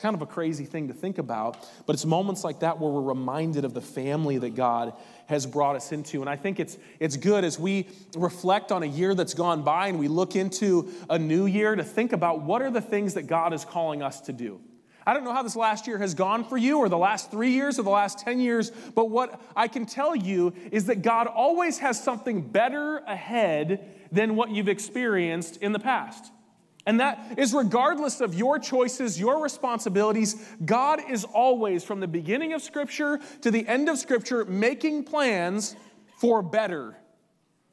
It's kind of a crazy thing to think about, but it's moments like that where we're reminded of the family that God has brought us into. And I think it's, it's good as we reflect on a year that's gone by and we look into a new year to think about what are the things that God is calling us to do. I don't know how this last year has gone for you, or the last three years, or the last 10 years, but what I can tell you is that God always has something better ahead than what you've experienced in the past. And that is regardless of your choices, your responsibilities. God is always, from the beginning of Scripture to the end of Scripture, making plans for better,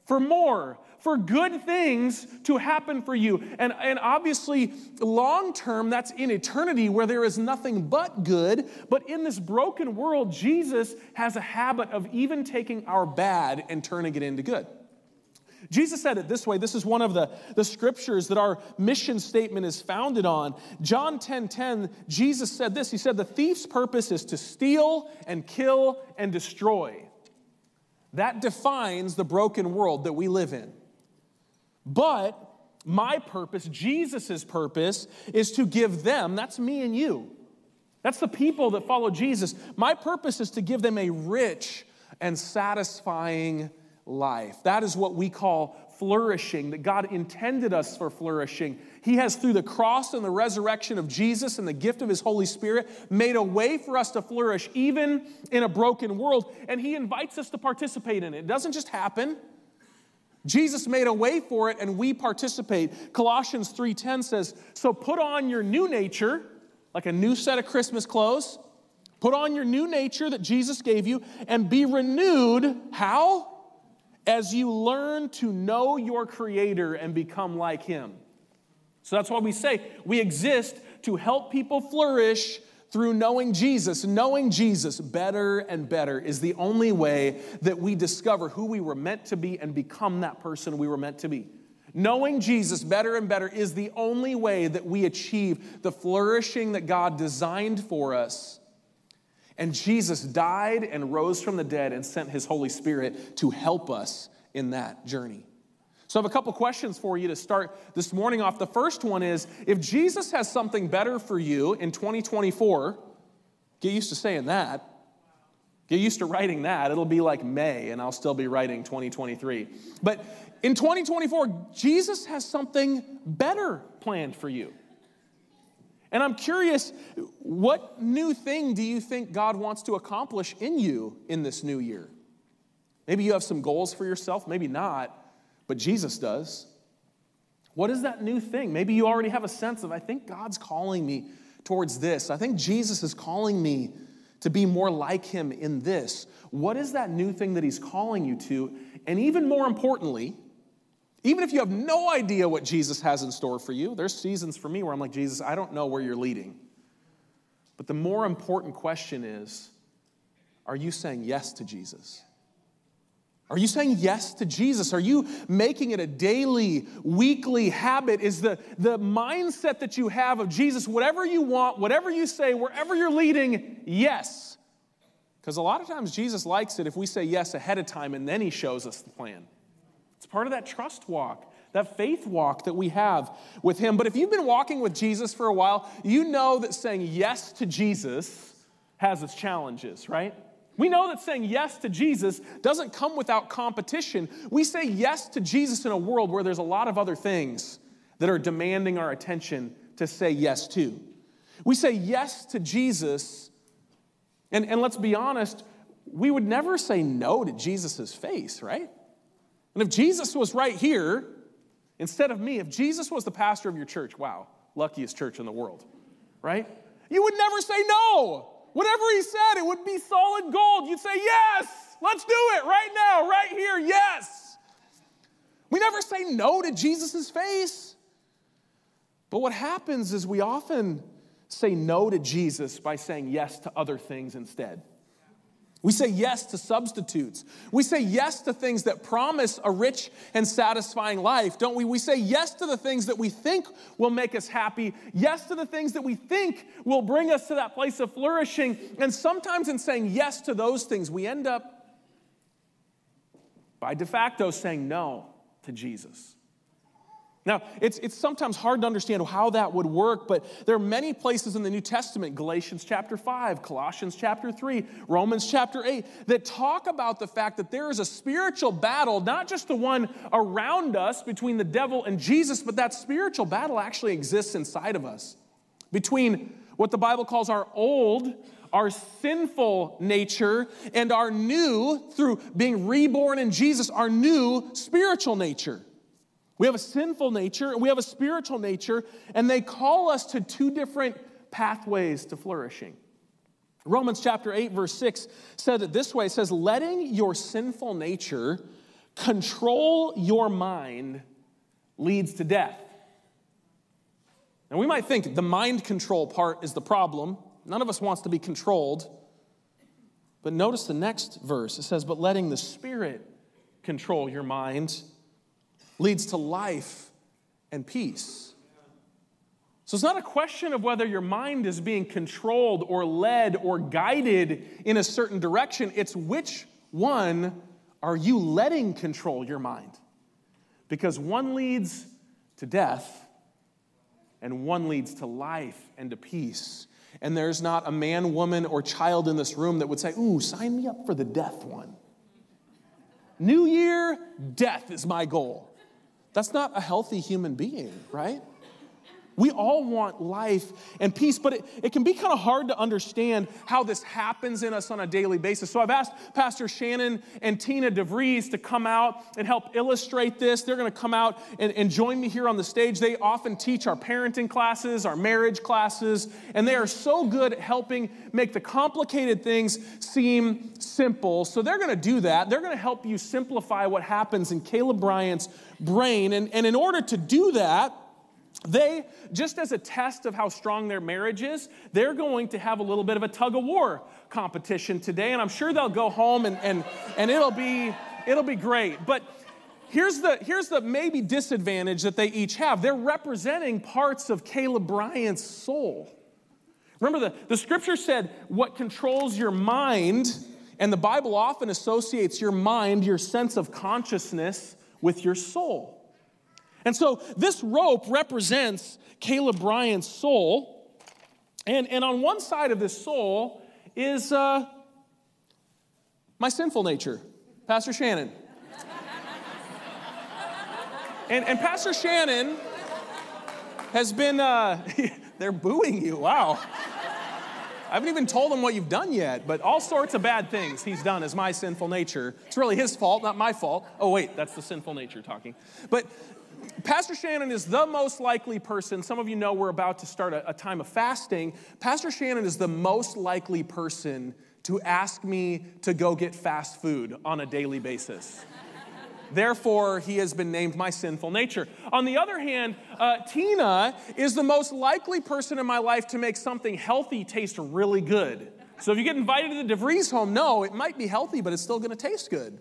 for more, for good things to happen for you. And, and obviously, long term, that's in eternity where there is nothing but good. But in this broken world, Jesus has a habit of even taking our bad and turning it into good. Jesus said it this way. This is one of the, the scriptures that our mission statement is founded on. John 10 10, Jesus said this. He said, The thief's purpose is to steal and kill and destroy. That defines the broken world that we live in. But my purpose, Jesus' purpose, is to give them, that's me and you. That's the people that follow Jesus. My purpose is to give them a rich and satisfying life. That is what we call flourishing, that God intended us for flourishing. He has, through the cross and the resurrection of Jesus and the gift of His Holy Spirit, made a way for us to flourish even in a broken world. And He invites us to participate in it. It doesn't just happen. Jesus made a way for it and we participate. Colossians 3:10 says, "So put on your new nature, like a new set of Christmas clothes. Put on your new nature that Jesus gave you and be renewed how? As you learn to know your creator and become like him." So that's why we say we exist to help people flourish through knowing Jesus. Knowing Jesus better and better is the only way that we discover who we were meant to be and become that person we were meant to be. Knowing Jesus better and better is the only way that we achieve the flourishing that God designed for us. And Jesus died and rose from the dead and sent his Holy Spirit to help us in that journey. So I have a couple questions for you to start this morning off. The first one is if Jesus has something better for you in 2024, get used to saying that. Get used to writing that. It'll be like May, and I'll still be writing 2023. But in 2024, Jesus has something better planned for you. And I'm curious, what new thing do you think God wants to accomplish in you in this new year? Maybe you have some goals for yourself, maybe not but Jesus does. What is that new thing? Maybe you already have a sense of, I think God's calling me towards this. I think Jesus is calling me to be more like him in this. What is that new thing that he's calling you to? And even more importantly, even if you have no idea what Jesus has in store for you, there's seasons for me where I'm like, Jesus, I don't know where you're leading. But the more important question is, are you saying yes to Jesus? Are you saying yes to Jesus? Are you making it a daily, weekly habit? Is the, the mindset that you have of Jesus, whatever you want, whatever you say, wherever you're leading, yes? Because a lot of times Jesus likes it if we say yes ahead of time and then he shows us the plan. It's part of that trust walk, that faith walk that we have with him. But if you've been walking with Jesus for a while, you know that saying yes to Jesus has its challenges, right? We know that saying yes to Jesus doesn't come without competition. We say yes to Jesus in a world where there's a lot of other things that are demanding our attention to say yes to. We say yes to Jesus, and, and let's be honest, we would never say no to Jesus' face, right? And if Jesus was right here, instead of me, if Jesus was the pastor of your church, wow, luckiest church in the world, right? You would never say no. Whatever he said, it would be solid gold. You'd say, Yes, let's do it right now, right here, yes. We never say no to Jesus' face. But what happens is we often say no to Jesus by saying yes to other things instead. We say yes to substitutes. We say yes to things that promise a rich and satisfying life, don't we? We say yes to the things that we think will make us happy, yes to the things that we think will bring us to that place of flourishing. And sometimes in saying yes to those things, we end up by de facto saying no to Jesus. Now, it's, it's sometimes hard to understand how that would work, but there are many places in the New Testament, Galatians chapter 5, Colossians chapter 3, Romans chapter 8, that talk about the fact that there is a spiritual battle, not just the one around us between the devil and Jesus, but that spiritual battle actually exists inside of us between what the Bible calls our old, our sinful nature, and our new, through being reborn in Jesus, our new spiritual nature. We have a sinful nature and we have a spiritual nature, and they call us to two different pathways to flourishing. Romans chapter 8, verse 6 said it this way it says, letting your sinful nature control your mind leads to death. And we might think the mind control part is the problem. None of us wants to be controlled. But notice the next verse. It says, But letting the Spirit control your mind leads to life and peace. So it's not a question of whether your mind is being controlled or led or guided in a certain direction. It's which one are you letting control your mind? Because one leads to death and one leads to life and to peace. And there's not a man, woman, or child in this room that would say, Ooh, sign me up for the death one. New year, death is my goal. That's not a healthy human being, right? We all want life and peace, but it, it can be kind of hard to understand how this happens in us on a daily basis. So I've asked Pastor Shannon and Tina DeVries to come out and help illustrate this. They're going to come out and, and join me here on the stage. They often teach our parenting classes, our marriage classes, and they are so good at helping make the complicated things seem simple. So they're going to do that. They're going to help you simplify what happens in Caleb Bryant's brain. And, and in order to do that, they, just as a test of how strong their marriage is, they're going to have a little bit of a tug of war competition today, and I'm sure they'll go home and, and, and it'll, be, it'll be great. But here's the, here's the maybe disadvantage that they each have they're representing parts of Caleb Bryant's soul. Remember, the, the scripture said, What controls your mind, and the Bible often associates your mind, your sense of consciousness, with your soul. And so this rope represents Caleb Bryant's soul. And, and on one side of this soul is uh, my sinful nature, Pastor Shannon. and, and Pastor Shannon has been, uh, they're booing you. Wow. I haven't even told him what you've done yet, but all sorts of bad things he's done is my sinful nature. It's really his fault, not my fault. Oh, wait, that's the sinful nature talking. But Pastor Shannon is the most likely person. Some of you know we're about to start a, a, time of fasting. Pastor Shannon is the most likely person to ask me to go get fast food on a daily basis. Therefore, he has been named my sinful nature. On the other hand, uh, Tina is the most likely person in my life to make something healthy taste really good. So if you get invited to the DeVries home, no, it might be healthy, but it's still going to taste good.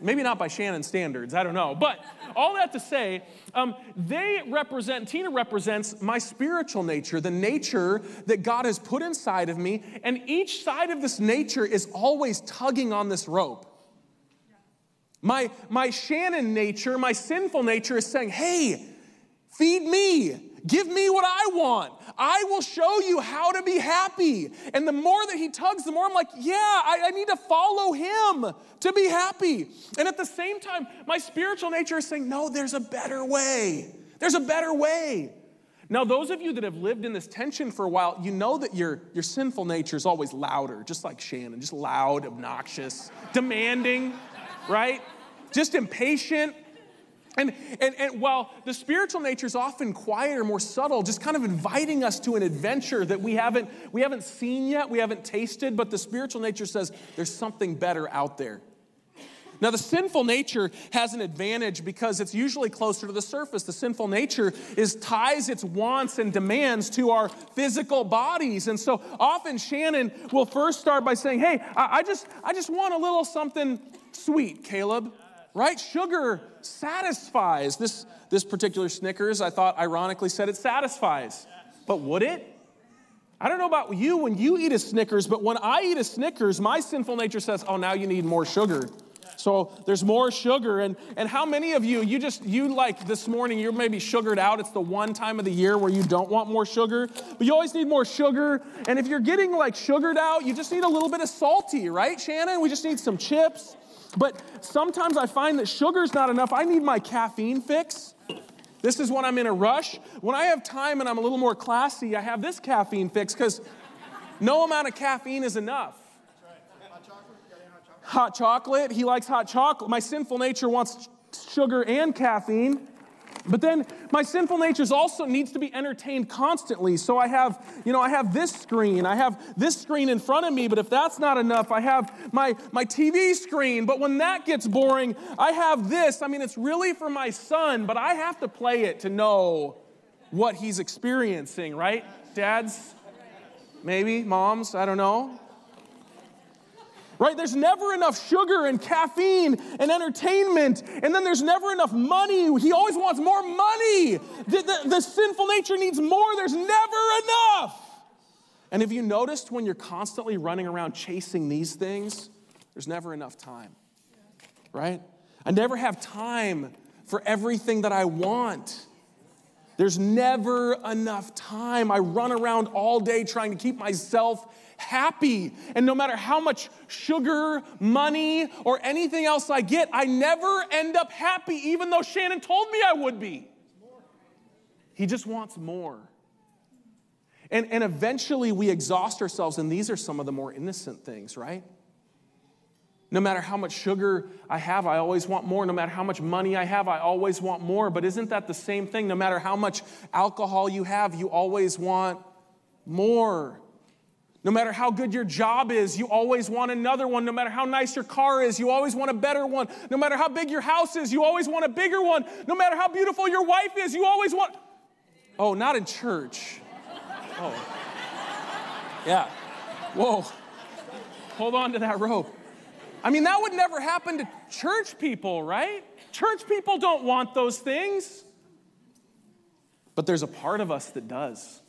Maybe not by Shannon standards, I don't know. But all that to say, um, they represent, Tina represents my spiritual nature, the nature that God has put inside of me. And each side of this nature is always tugging on this rope. My, my Shannon nature, my sinful nature is saying, hey, feed me. Give me what I want. I will show you how to be happy. And the more that he tugs, the more I'm like, yeah, I, I, need to follow him to be happy. And at the same time, my spiritual nature is saying, no, there's a better way. There's a better way. Now, those of you that have lived in this tension for a while, you know that your, your sinful nature is always louder, just like Shannon, just loud, obnoxious, demanding, right? Just impatient. And, and, and while the spiritual nature is often quieter, more subtle, just kind of inviting us to an adventure that we haven't, we haven't seen yet, we haven't tasted, but the spiritual nature says there's something better out there. Now, the sinful nature has an advantage because it's usually closer to the surface. The sinful nature is ties its wants and demands to our physical bodies. And so often Shannon will first start by saying, Hey, I, I just, I just want a little something sweet, Caleb right? Sugar satisfies. This, this particular Snickers, I thought ironically said it satisfies. But would it? I don't know about you when you eat a Snickers, but when I eat a Snickers, my sinful nature says, oh, now you need more sugar. So there's more sugar. And, and how many of you, you just, you like this morning, you're maybe sugared out. It's the one time of the year where you don't want more sugar, but you always need more sugar. And if you're getting like sugared out, you just need a little bit of salty, right, Shannon? We just need some chips. But sometimes I find that sugar's not enough. I need my caffeine fix. This is when I'm in a rush. When I have time and I'm a little more classy, I have this caffeine fix because no amount of caffeine is enough. Hot chocolate, he likes hot chocolate. My sinful nature wants sugar and caffeine. But then my sinful nature also needs to be entertained constantly. So I have, you know, I have this screen, I have this screen in front of me, but if that's not enough, I have my, my TV screen. But when that gets boring, I have this. I mean, it's really for my son, but I have to play it to know what he's experiencing, right? Dads? Maybe, moms, I don't know right? There's never enough sugar and caffeine and entertainment, and then there's never enough money. He always wants more money. The, the, the, sinful nature needs more, there's never enough. And have you noticed when you're constantly running around chasing these things, there's never enough time, right? I never have time for everything that I want. There's never enough time. I run around all day trying to keep myself happy. And no matter how much sugar, money, or anything else I get, I never end up happy, even though Shannon told me I would be. He just wants more. And, and eventually we exhaust ourselves, and these are some of the more innocent things, right? No matter how much sugar I have, I always want more. No matter how much money I have, I always want more. But isn't that the same thing? No matter how much alcohol you have, you always want more. No matter how good your job is, you always want another one. No matter how nice your car is, you always want a better one. No matter how big your house is, you always want a bigger one. No matter how beautiful your wife is, you always want. Oh, not in church. Oh. Yeah. Whoa. Hold on to that rope. I mean, that would never happen to church people, right? Church people don't want those things. But there's a part of us that does.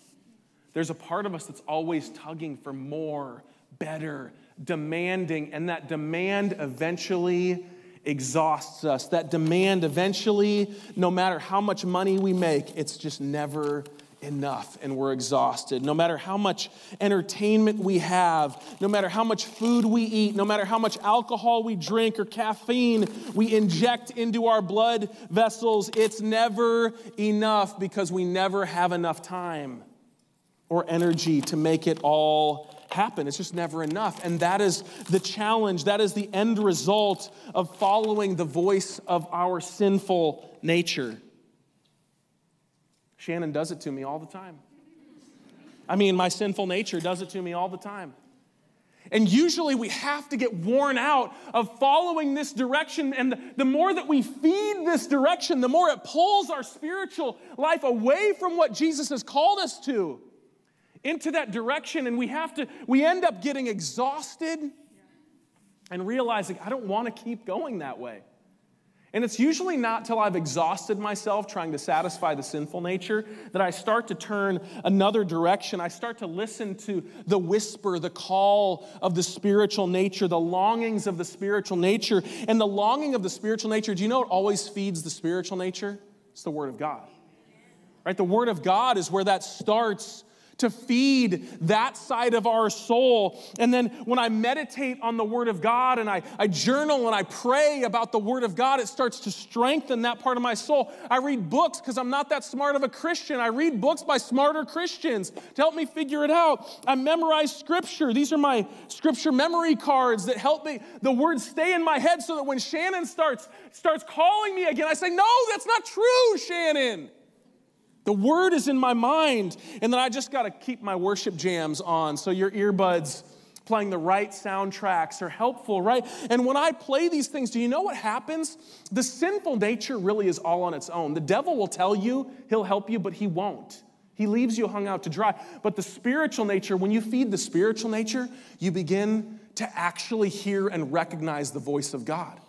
There's a part of us that's always tugging for more, better, demanding, and that demand eventually exhausts us. That demand eventually, no matter how much money we make, it's just never enough and we're exhausted. No matter how much entertainment we have, no matter how much food we eat, no matter how much alcohol we drink or caffeine we inject into our blood vessels, it's never enough because we never have enough time or energy to make it all happen. It's just never enough. And that is the challenge, that is the end result of following the voice of our sinful nature. Shannon does it to me all the time. I mean, my sinful nature does it to me all the time. And usually we have to get worn out of following this direction. And the, more that we feed this direction, the more it pulls our spiritual life away from what Jesus has called us to into that direction and we have to we end up getting exhausted and realizing I don't want to keep going that way. And it's usually not till I've exhausted myself trying to satisfy the sinful nature that I start to turn another direction. I start to listen to the whisper, the call of the spiritual nature, the longings of the spiritual nature. And the longing of the spiritual nature, do you know it always feeds the spiritual nature? It's the Word of God. Right? The Word of God is where that starts to feed that side of our soul. And then when I meditate on the Word of God and I, I journal and I pray about the Word of God, it starts to strengthen that part of my soul. I read books because I'm not that smart of a Christian. I read books by smarter Christians to help me figure it out. I memorize Scripture. These are my Scripture memory cards that help me, the words stay in my head so that when Shannon starts, starts calling me again, I say, No, that's not true, Shannon. The word is in my mind. And then I just got to keep my worship jams on so your earbuds playing the right soundtracks are helpful, right? And when I play these things, do you know what happens? The sinful nature really is all on its own. The devil will tell you he'll help you, but he won't. He leaves you hung out to dry. But the spiritual nature, when you feed the spiritual nature, you begin to actually hear and recognize the voice of God.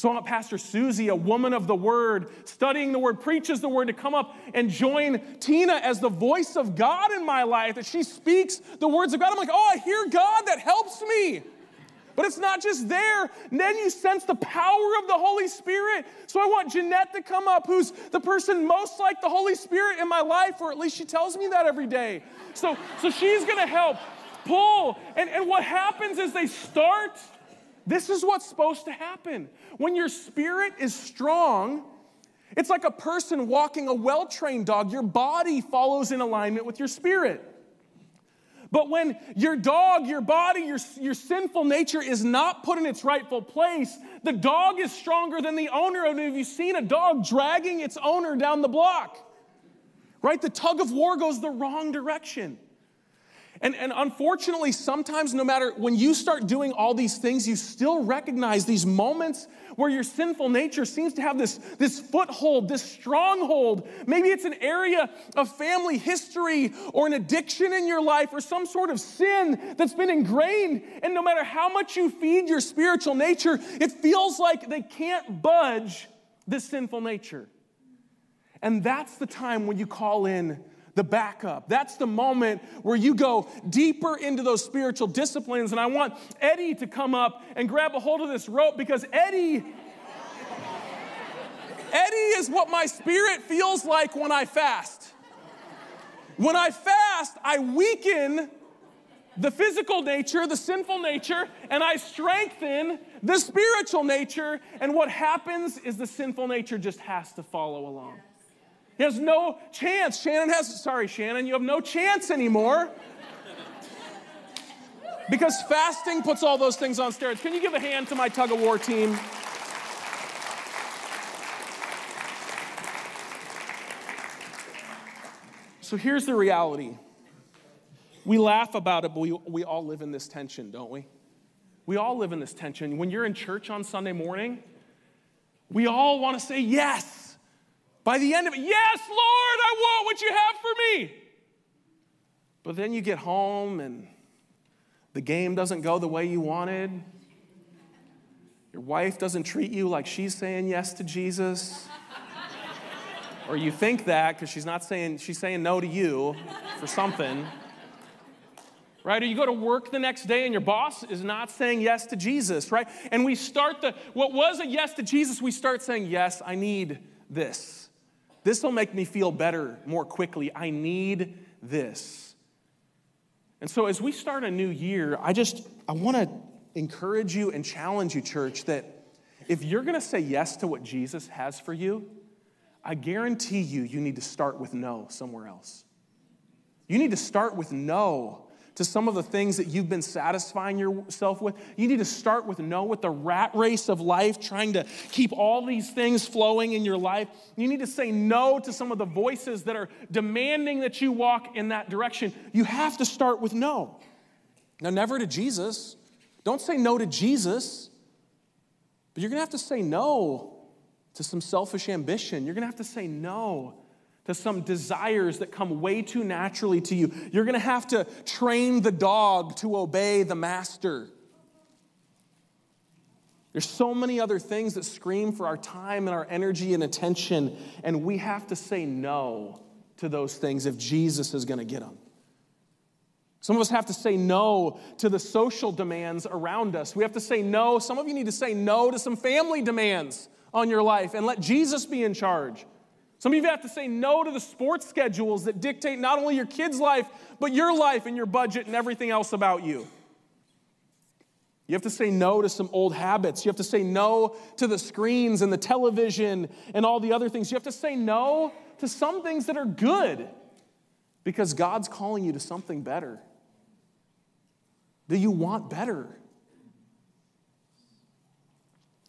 So I want Pastor Susie, a woman of the word, studying the word, preaches the word, to come up and join Tina as the voice of God in my life, that she speaks the words of God. I'm like, oh, I hear God, that helps me. But it's not just there. Then you sense the power of the Holy Spirit. So I want Jeanette to come up, who's the person most like the Holy Spirit in my life, or at least she tells me that every day. So, so she's gonna help pull. And, and what happens is they start. This is what's supposed to happen. When your spirit is strong, it's like a person walking a well trained dog. Your body follows in alignment with your spirit. But when your dog, your body, your, your sinful nature is not put in its rightful place, the dog is stronger than the owner. And have you seen a dog dragging its owner down the block? Right? The tug of war goes the wrong direction. And, and unfortunately, sometimes, no matter when you start doing all these things, you still recognize these moments where your sinful nature seems to have this, this foothold, this stronghold. Maybe it's an area of family history or an addiction in your life or some sort of sin that's been ingrained. And no matter how much you feed your spiritual nature, it feels like they can't budge this sinful nature. And that's the time when you call in the backup. That's the moment where you go deeper into those spiritual disciplines. And I want Eddie to come up and grab a hold of this rope because Eddie. Eddie is what my spirit feels like when I fast. When I fast, I weaken the physical nature, the sinful nature, and I strengthen the spiritual nature. And what happens is the sinful nature just has to follow along. He has no chance. Shannon has, sorry, Shannon, you have no chance anymore. Because fasting puts all those things on steroids. Can you give a hand to my tug of war team? So here's the reality. We laugh about it, but we, we all live in this tension, don't we? We all live in this tension. When you're in church on Sunday morning, we all want to say yes. By the end of it, yes, Lord, I want what you have for me. But then you get home and the game doesn't go the way you wanted. Your wife doesn't treat you like she's saying yes to Jesus. or you think that because she's not saying, she's saying no to you for something. Right? Or you go to work the next day and your boss is not saying yes to Jesus, right? And we start the, what was a yes to Jesus, we start saying, yes, I need this. This will make me feel better more quickly. I need this. And so as we start a new year, I just I want to encourage you and challenge you church that if you're going to say yes to what Jesus has for you, I guarantee you you need to start with no somewhere else. You need to start with no to some of the things that you've been satisfying yourself with. You need to start with no with the rat race of life, trying to keep all these things flowing in your life. You need to say no to some of the voices that are demanding that you walk in that direction. You have to start with no. Now, never to Jesus. Don't say no to Jesus, but you're to have to say no to some selfish ambition. You're to have to say no to some desires that come way too naturally to you. You're going to have to train the dog to obey the master. There's so many other things that scream for our time and our energy and attention, and we have to say no to those things if Jesus is going to get them. Some of us have to say no to the social demands around us. We have to say no. Some of you need to say no to some family demands on your life and let Jesus be in charge. Some of you have to say no to the sports schedules that dictate not only your kid's life, but your life and your budget and everything else about you. You have to say no to some old habits. You have to say no to the screens and the television and all the other things. You have to say no to some things that are good because God's calling you to something better. Do you want better?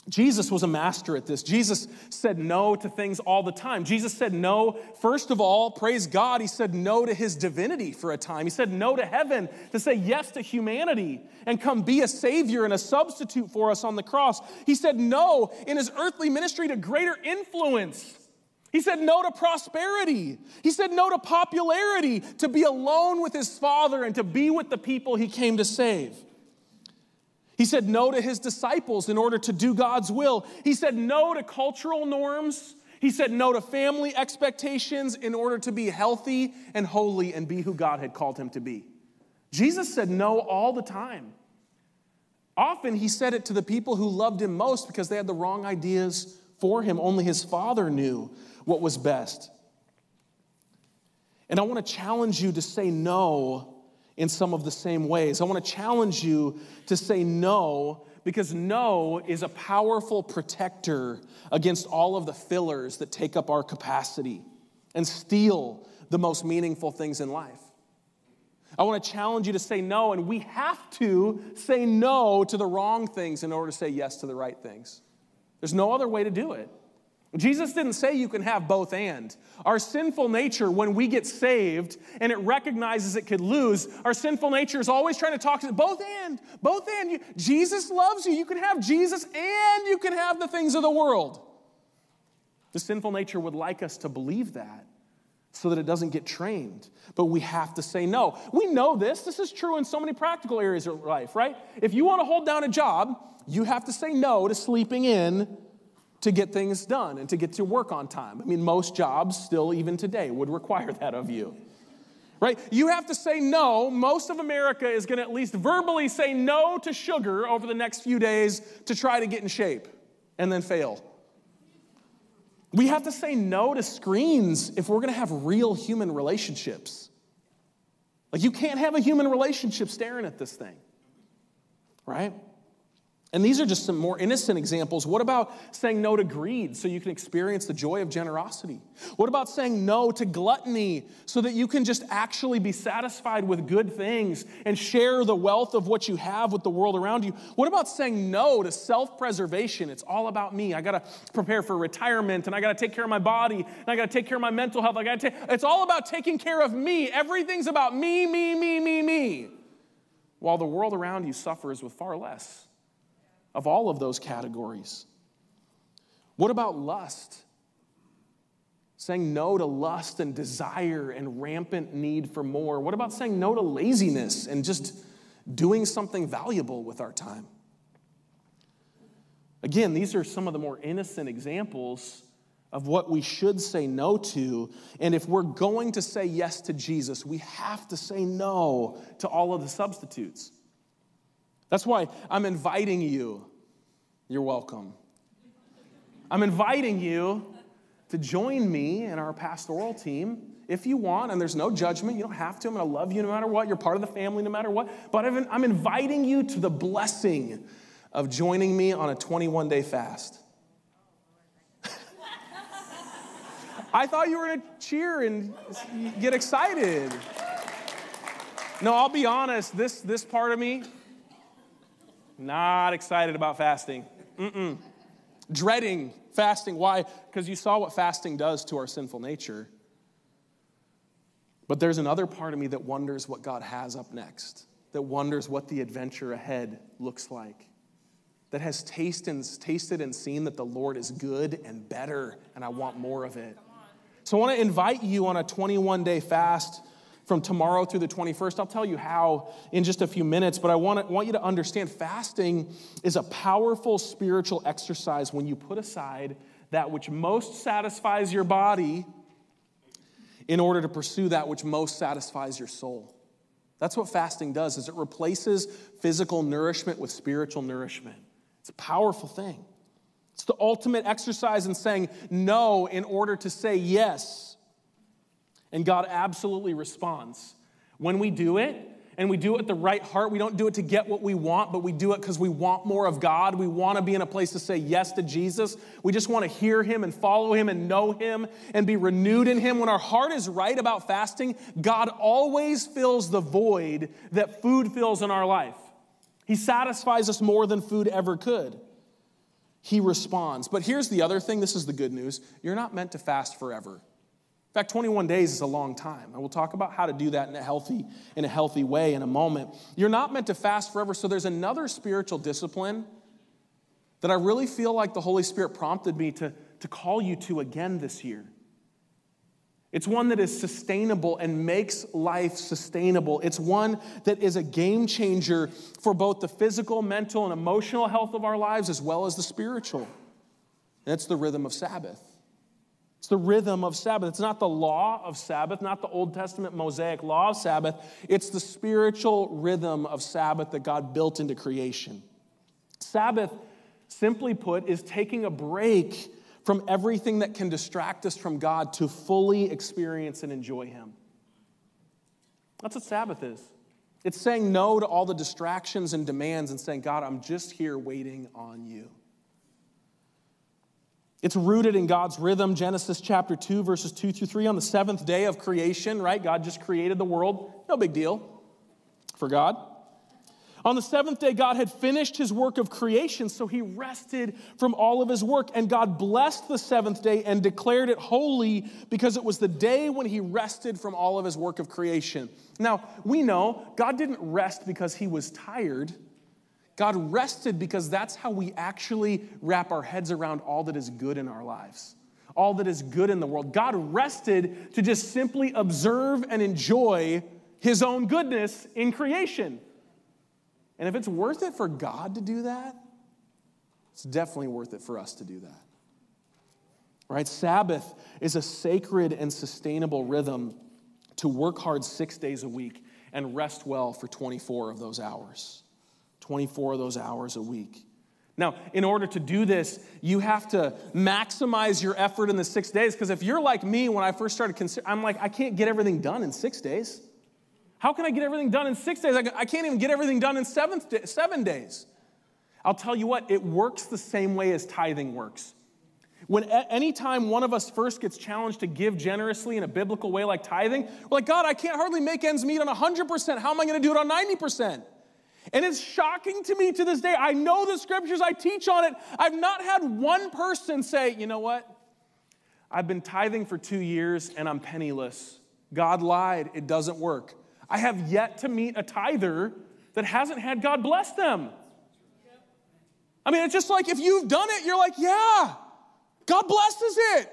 Jesus was a master at this. Jesus said no to things all the time. Jesus said no, first of all, praise God, he said no to his divinity for a time. He said no to heaven to say yes to humanity and come be a savior and a substitute for us on the cross. He said no in his earthly ministry to greater influence. He said no to prosperity. He said no to popularity, to be alone with his Father and to be with the people he came to save. He said no to his disciples in order to do God's will. He said no to cultural norms. He said no to family expectations in order to be healthy and holy and be who God had called him to be. Jesus said no all the time. Often he said it to the people who loved him most because they had the wrong ideas for him. Only his father knew what was best. And I want to challenge you to say no in some of the same ways. I want to challenge you to say no because no is a powerful protector against all of the fillers that take up our capacity and steal the most meaningful things in life. I want to challenge you to say no, and we have to say no to the wrong things in order to say yes to the right things. There's no other way to do it. Jesus didn't say you can have both and. Our sinful nature, when we get saved and it recognizes it could lose, our sinful nature is always trying to talk to both and, both and. Jesus loves you. You can have Jesus and you can have the things of the world. The sinful nature would like us to believe that so that it doesn't get trained. But we have to say no. We know this. This is true in so many practical areas of life, right? If you want to hold down a job, you have to say no to sleeping in to get things done and to get to work on time. I mean, most jobs still, even today, would require that of you. Right? You have to say no. Most of America is going to at least verbally say no to sugar over the next few days to try to get in shape and then fail. We have to say no to screens if we're going to have real human relationships. Like, you can't have a human relationship staring at this thing, right? And these are just some more innocent examples. What about saying no to greed so you can experience the joy of generosity? What about saying no to gluttony so that you can just actually be satisfied with good things and share the wealth of what you have with the world around you? What about saying no to self preservation? It's all about me. I got to prepare for retirement and I got to take care of my body and I got to take care of my mental health. I got to take, it's all about taking care of me. Everything's about me, me, me, me, me. While the world around you suffers with far less of all of those categories. What about lust? Saying no to lust and desire and rampant need for more. What about saying no to laziness and just doing something valuable with our time? Again, these are some of the more innocent examples of what we should say no to. And if we're going to say yes to Jesus, we have to say no to all of the substitutes. That's why I'm inviting you. You're welcome. I'm inviting you to join me in our pastoral team if you want, and there's no judgment. You don't have to. I'm going to love you no matter what. You're part of the family no matter what. But I'm inviting you to the blessing of joining me on a 21 day fast. I thought you were going to cheer and get excited. No, I'll be honest, this, this part of me, not excited about fasting. Mm-mm. Dreading fasting. Why? Because you saw what fasting does to our sinful nature. But there's another part of me that wonders what God has up next, that wonders what the adventure ahead looks like, that has tasted and, tasted and seen that the Lord is good and better, and I want more of it. So I want to invite you on a 21 day fast from tomorrow through the 21st. I'll tell you how in just a few minutes, but I want, to, want you to understand fasting is a powerful spiritual exercise when you put aside that which most satisfies your body in order to pursue that which most satisfies your soul. That's what fasting does is it replaces physical nourishment with spiritual nourishment. It's a powerful thing. It's the ultimate exercise in saying no in order to say yes. And God absolutely responds. When we do it, and we do it with the right heart, we don't do it to get what we want, but we do it because we want more of God. We want to be in a place to say yes to Jesus. We just want to hear Him and follow Him and know Him and be renewed in Him. When our heart is right about fasting, God always fills the void that food fills in our life. He satisfies us more than food ever could. He responds. But here's the other thing this is the good news you're not meant to fast forever. In fact, 21 days is a long time. And we'll talk about how to do that in a healthy, in a healthy way in a moment. You're not meant to fast forever. So there's another spiritual discipline that I really feel like the Holy Spirit prompted me to, to call you to again this year. It's one that is sustainable and makes life sustainable. It's one that is a game changer for both the physical, mental, and emotional health of our lives as well as the spiritual. And it's the rhythm of Sabbath. The rhythm of Sabbath. It's not the law of Sabbath, not the Old Testament Mosaic law of Sabbath. It's the spiritual rhythm of Sabbath that God built into creation. Sabbath, simply put, is taking a break from everything that can distract us from God to fully experience and enjoy Him. That's what Sabbath is. It's saying no to all the distractions and demands and saying, God, I'm just here waiting on you. It's rooted in God's rhythm. Genesis chapter 2, verses 2 through 3. On the seventh day of creation, right? God just created the world. No big deal for God. On the seventh day, God had finished his work of creation, so he rested from all of his work. And God blessed the seventh day and declared it holy because it was the day when he rested from all of his work of creation. Now, we know God didn't rest because he was tired. God rested because that's how we actually wrap our heads around all that is good in our lives, all that is good in the world. God rested to just simply observe and enjoy his own goodness in creation. And if it's worth it for God to do that, it's definitely worth it for us to do that. Right? Sabbath is a sacred and sustainable rhythm to work hard six days a week and rest well for 24 of those hours. 24 of those hours a week. Now, in order to do this, you have to maximize your effort in the six days. Because if you're like me, when I first started considering, I'm like, I can't get everything done in six days. How can I get everything done in six days? I can't even get everything done in seven, seven days. I'll tell you what, it works the same way as tithing works. When anytime one of us first gets challenged to give generously in a biblical way like tithing, we're like, God, I can't hardly make ends meet on 100%. How am I going to do it on 90%? And it's shocking to me to this day. I know the scriptures, I teach on it. I've not had one person say, you know what? I've been tithing for two years and I'm penniless. God lied, it doesn't work. I have yet to meet a tither that hasn't had God bless them. I mean, it's just like if you've done it, you're like, yeah, God blesses it.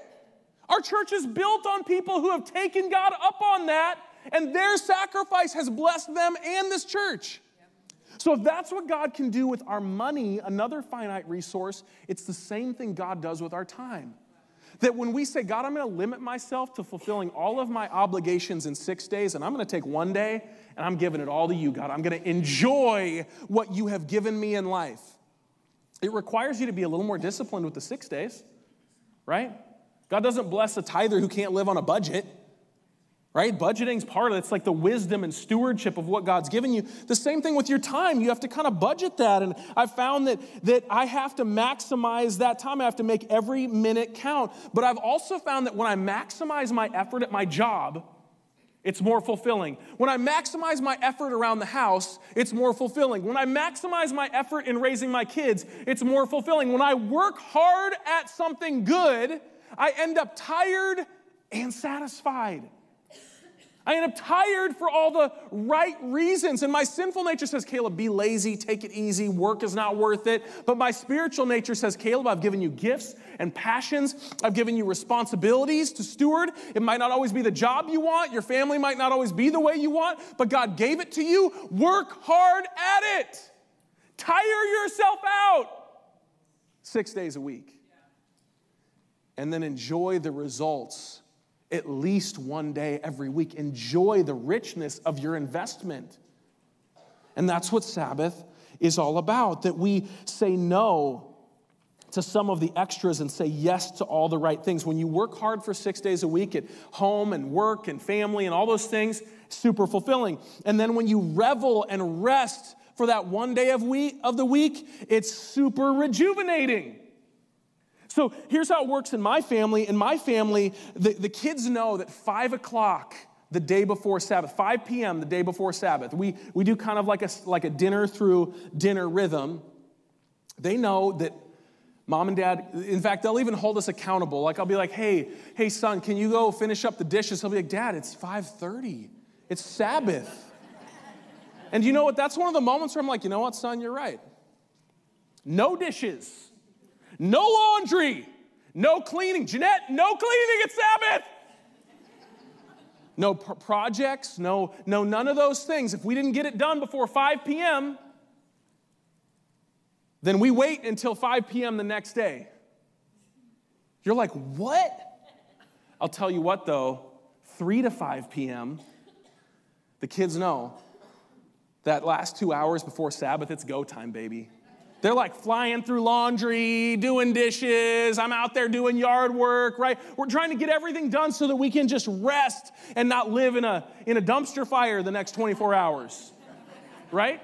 Our church is built on people who have taken God up on that, and their sacrifice has blessed them and this church. So, if that's what God can do with our money, another finite resource, it's the same thing God does with our time. That when we say, God, I'm going to limit myself to fulfilling all of my obligations in six days, and I'm going to take one day and I'm giving it all to you, God. I'm going to enjoy what you have given me in life. It requires you to be a little more disciplined with the six days, right? God doesn't bless a tither who can't live on a budget right? Budgeting's part of it. It's like the wisdom and stewardship of what God's given you. The same thing with your time. You have to kind of budget that. And I found that, that I have to maximize that time. I have to make every minute count. But I've also found that when I maximize my effort at my job, it's more fulfilling. When I maximize my effort around the house, it's more fulfilling. When I maximize my effort in raising my kids, it's more fulfilling. When I work hard at something good, I end up tired and satisfied. I end up tired for all the right reasons. And my sinful nature says, Caleb, be lazy, take it easy, work is not worth it. But my spiritual nature says, Caleb, I've given you gifts and passions, I've given you responsibilities to steward. It might not always be the job you want, your family might not always be the way you want, but God gave it to you. Work hard at it, tire yourself out six days a week, and then enjoy the results at least one day every week. Enjoy the richness of your investment. And that's what Sabbath is all about that we say no to some of the extras and say yes to all the right things. When you work hard for six days a week at home and work and family and all those things, super fulfilling. And then when you revel and rest for that one day of, week, of the week, it's super rejuvenating. So here's how it works in my family. In my family, the, the kids know that 5 o'clock the day before Sabbath, 5 p.m. the day before Sabbath, we, we do kind of like a, like a dinner through dinner rhythm. They know that mom and dad, in fact, they'll even hold us accountable. Like I'll be like, hey, hey son, can you go finish up the dishes? He'll be like, dad, it's 5.30. It's Sabbath. and you know what? That's one of the moments where I'm like, you know what, son, you're right. No dishes. No laundry, no cleaning. Jeanette, no cleaning at Sabbath. No projects, no, no, none of those things. If we didn't get it done before 5 p.m., then we wait until 5 p.m. the next day. You're like, what? I'll tell you what though, 3 to 5 p.m., the kids know that last two hours before Sabbath, it's go time, baby. They're like flying through laundry, doing dishes. I'm out there doing yard work, right? We're trying to get everything done so that we can just rest and not live in a, in a dumpster fire the next 24 hours, right?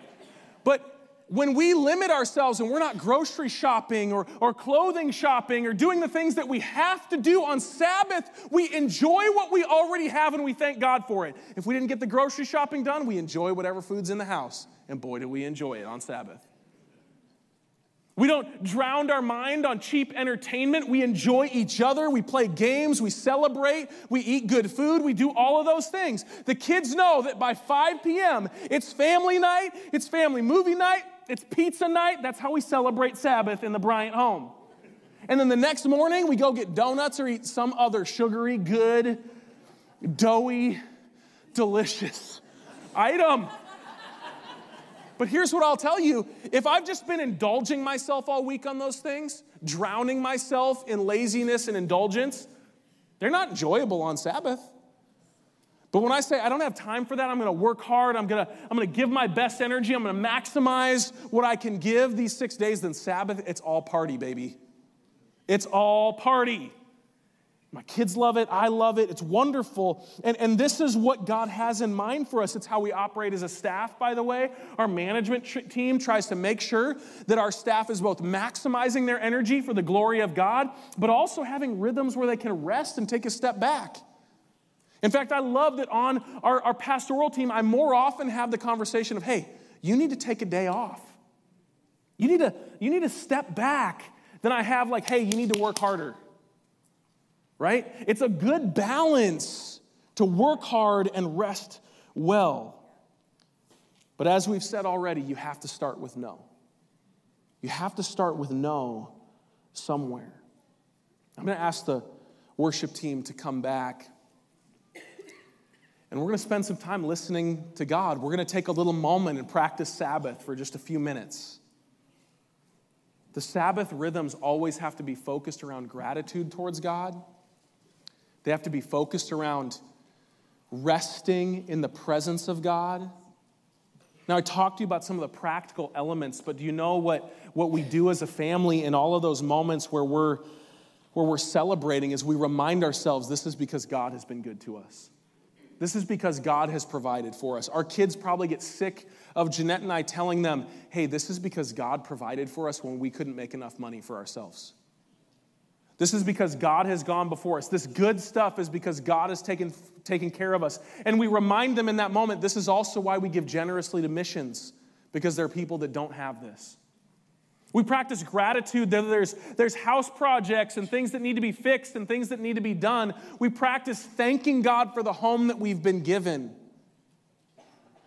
But when we limit ourselves and we're not grocery shopping or, or clothing shopping or doing the things that we have to do on Sabbath, we enjoy what we already have and we thank God for it. If we didn't get the grocery shopping done, we enjoy whatever food's in the house. And boy, do we enjoy it on Sabbath. We don't drown our mind on cheap entertainment. We enjoy each other. We play games. We celebrate. We eat good food. We do all of those things. The kids know that by 5 p.m., it's family night, it's family movie night, it's pizza night. That's how we celebrate Sabbath in the Bryant home. And then the next morning, we go get donuts or eat some other sugary, good, doughy, delicious item. But here's what I'll tell you if I've just been indulging myself all week on those things, drowning myself in laziness and indulgence, they're not enjoyable on Sabbath. But when I say I don't have time for that, I'm to work hard, I'm to I'm to give my best energy, I'm to maximize what I can give these 6 days then Sabbath, it's all party, baby. It's all party. My kids love it. I love it. It's wonderful. And, and this is what God has in mind for us. It's how we operate as a staff, by the way. Our management tr- team tries to make sure that our staff is both maximizing their energy for the glory of God, but also having rhythms where they can rest and take a step back. In fact, I love that on our, our pastoral team, I more often have the conversation of, hey, you need to take a day off. You need to, you need to step back than I have like, hey, you need to work harder right? It's a good balance to work hard and rest well. But as we've said already, you have to start with no. You have to start with no somewhere. I'm going to ask the worship team to come back. And we're going to spend some time listening to God. We're going to take a little moment and practice Sabbath for just a few minutes. The Sabbath rhythms always have to be focused around gratitude towards God they have to be focused around resting in the presence of God. Now, I talked to you about some of the practical elements, but do you know what, what we do as a family in all of those moments where we're, where we're celebrating is we remind ourselves this is because God has been good to us. This is because God has provided for us. Our kids probably get sick of Jeanette and I telling them, hey, this is because God provided for us when we couldn't make enough money for ourselves. This is because God has gone before us. This good stuff is because God has taken, taken care of us. And we remind them in that moment this is also why we give generously to missions, because there are people that don't have this. We practice gratitude. There's, there's house projects and things that need to be fixed and things that need to be done. We practice thanking God for the home that we've been given.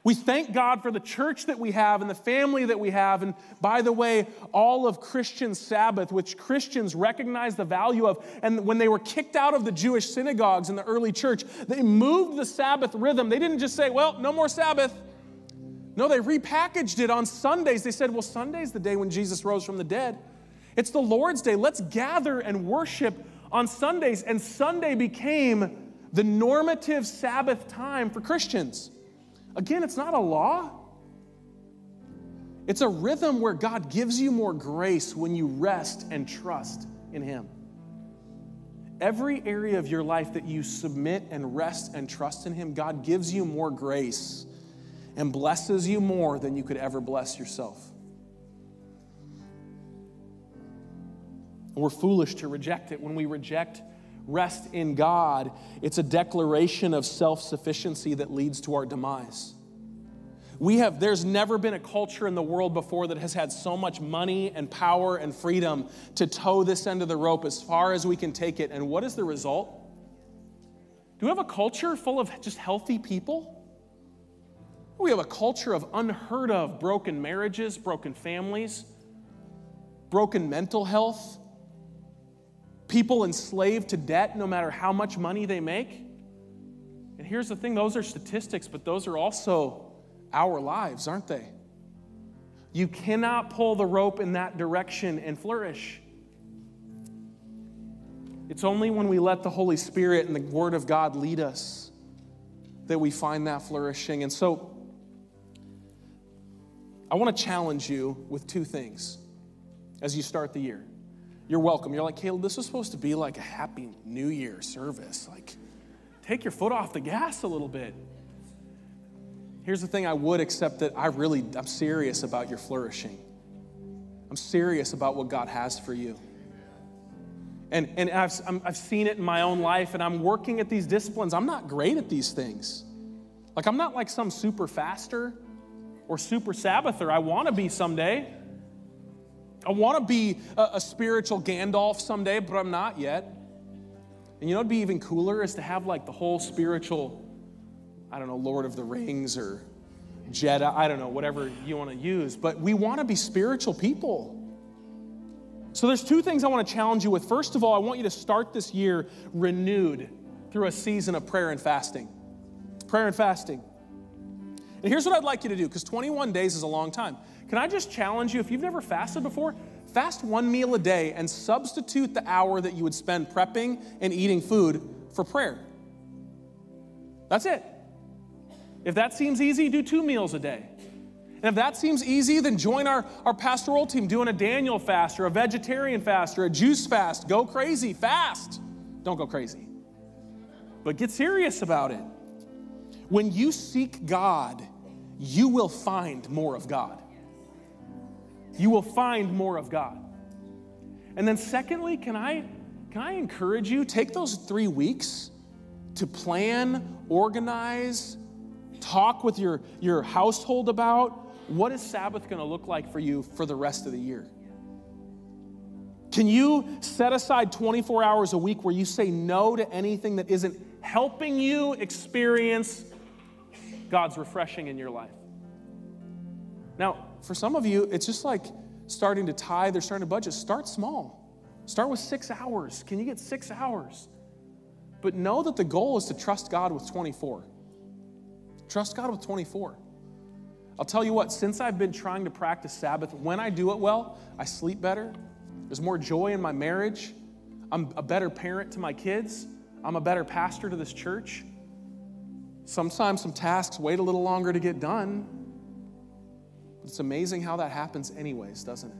We thank God for the church that we have and the family that we have. And by the way, all of Christian Sabbath, which Christians recognize the value of. And when they were kicked out of the Jewish synagogues in the early church, they moved the Sabbath rhythm. They didn't just say, well, no more Sabbath. No, they repackaged it on Sundays. They said, well, Sunday's the day when Jesus rose from the dead. It's the Lord's day. Let's gather and worship on Sundays. And Sunday became the normative Sabbath time for Christians. Again, it's not a law. It's a rhythm where God gives you more grace when you rest and trust in Him. Every area of your life that you submit and rest and trust in Him, God gives you more grace and blesses you more than you could ever bless yourself. We're foolish to reject it. When we reject rest in God, it's a declaration of self sufficiency that leads to our demise. We have, there's never been a culture in the world before that has had so much money and power and freedom to tow this end of the rope as far as we can take it. And what is the result? Do we have a culture full of just healthy people? We have a culture of unheard of broken marriages, broken families, broken mental health, people enslaved to debt no matter how much money they make. And here's the thing those are statistics, but those are also our lives, aren't they? You cannot pull the rope in that direction and flourish. It's only when we let the Holy Spirit and the Word of God lead us that we find that flourishing. And so, I want to challenge you with two things. as you start the year. You're welcome. You're like, Caleb, this was supposed to be like a happy new year service. Like, take your foot off the gas a little bit. Here's the thing I would accept that I really, I'm serious about your flourishing. I'm serious about what God has for you. And, and I've, i have seen it in my own life, and I'm working at these disciplines. I'm not great at these things. Like, I'm not like some super faster or super Sabbather. I want to be someday. I want to be a, a, spiritual Gandalf someday, but I'm not yet. And you know what'd be even cooler is to have like the whole spiritual, I don't know, Lord of the Rings or Jedi, I don't know, whatever you want to use. But we want to be spiritual people. So there's two things I want to challenge you with. First of all, I want you to start this year renewed through a season of prayer and fasting. Prayer and fasting. And here's what I'd like you to do, because 21 days is a long time. Can I just challenge you, if you've never fasted before, fast one meal a day and substitute the hour that you would spend prepping and eating food for prayer. That's it. If that seems easy, do two meals a day. And if that seems easy, then join our, our pastoral team doing a Daniel fast or a vegetarian fast or a juice fast. Go crazy, fast. Don't go crazy. But get serious about it. When you seek God, you will find more of God. You will find more of God. And then secondly, can I can I encourage you take those 3 weeks to plan, organize, talk with your your household about what is Sabbath going to look like for you for the rest of the year? Can you set aside 24 hours a week where you say no to anything that isn't helping you experience God's refreshing in your life. Now, for some of you, it's just like starting to tithe or starting to budget. Start small. Start with six hours. Can you get six hours? But know that the goal is to trust God with 24. Trust God with 24. I'll tell you what, since I've been trying to practice Sabbath, when I do it well, I sleep better. There's more joy in my marriage. I'm a better parent to my kids. I'm a better pastor to this church. Sometimes some tasks wait a little longer to get done. It's amazing how that happens, anyways, doesn't it?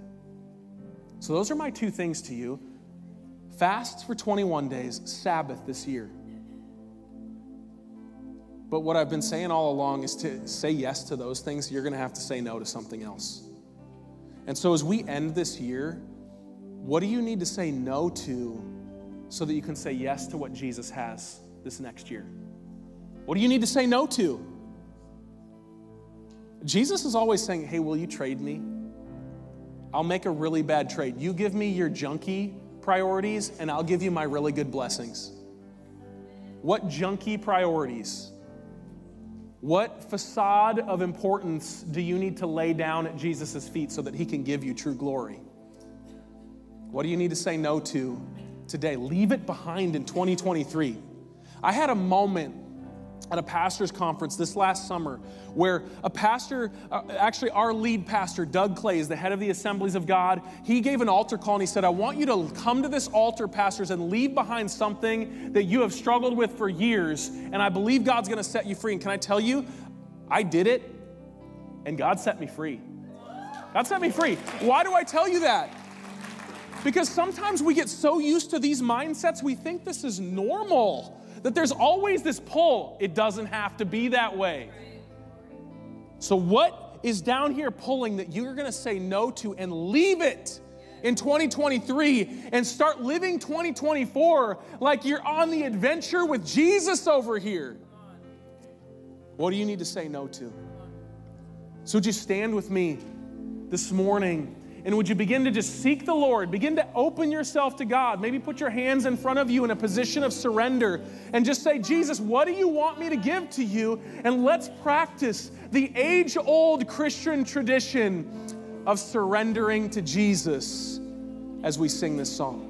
So, those are my two things to you fasts for 21 days, Sabbath this year. But what I've been saying all along is to say yes to those things, you're going to have to say no to something else. And so, as we end this year, what do you need to say no to so that you can say yes to what Jesus has this next year? What do you need to say no to? Jesus is always saying, Hey, will you trade me? I'll make a really bad trade. You give me your junky priorities, and I'll give you my really good blessings. What junky priorities? What facade of importance do you need to lay down at Jesus' feet so that he can give you true glory? What do you need to say no to today? Leave it behind in 2023. I had a moment at a pastor's conference this last summer where a pastor, uh, actually our lead pastor, Doug Clay, is the head of the Assemblies of God. He gave an altar call and he said, I want you to come to this altar, pastors, and leave behind something that you have struggled with for years, and I believe God's gonna set you free. And can I tell you, I did it, and God set me free. God set me free. Why do I tell you that? Because sometimes we get so used to these mindsets, we think this is normal that there's always this pull. It doesn't have to be that way. So, what is down here pulling that you're gonna say no to and leave it in 2023 and start living 2024 like you're on the adventure with Jesus over here? What do you need to say no to? So, you stand with me this morning? And would you begin to just seek the Lord? Begin to open yourself to God. Maybe put your hands in front of you in a position of surrender and just say, Jesus, what do you want me to give to you? And let's practice the age old Christian tradition of surrendering to Jesus as we sing this song.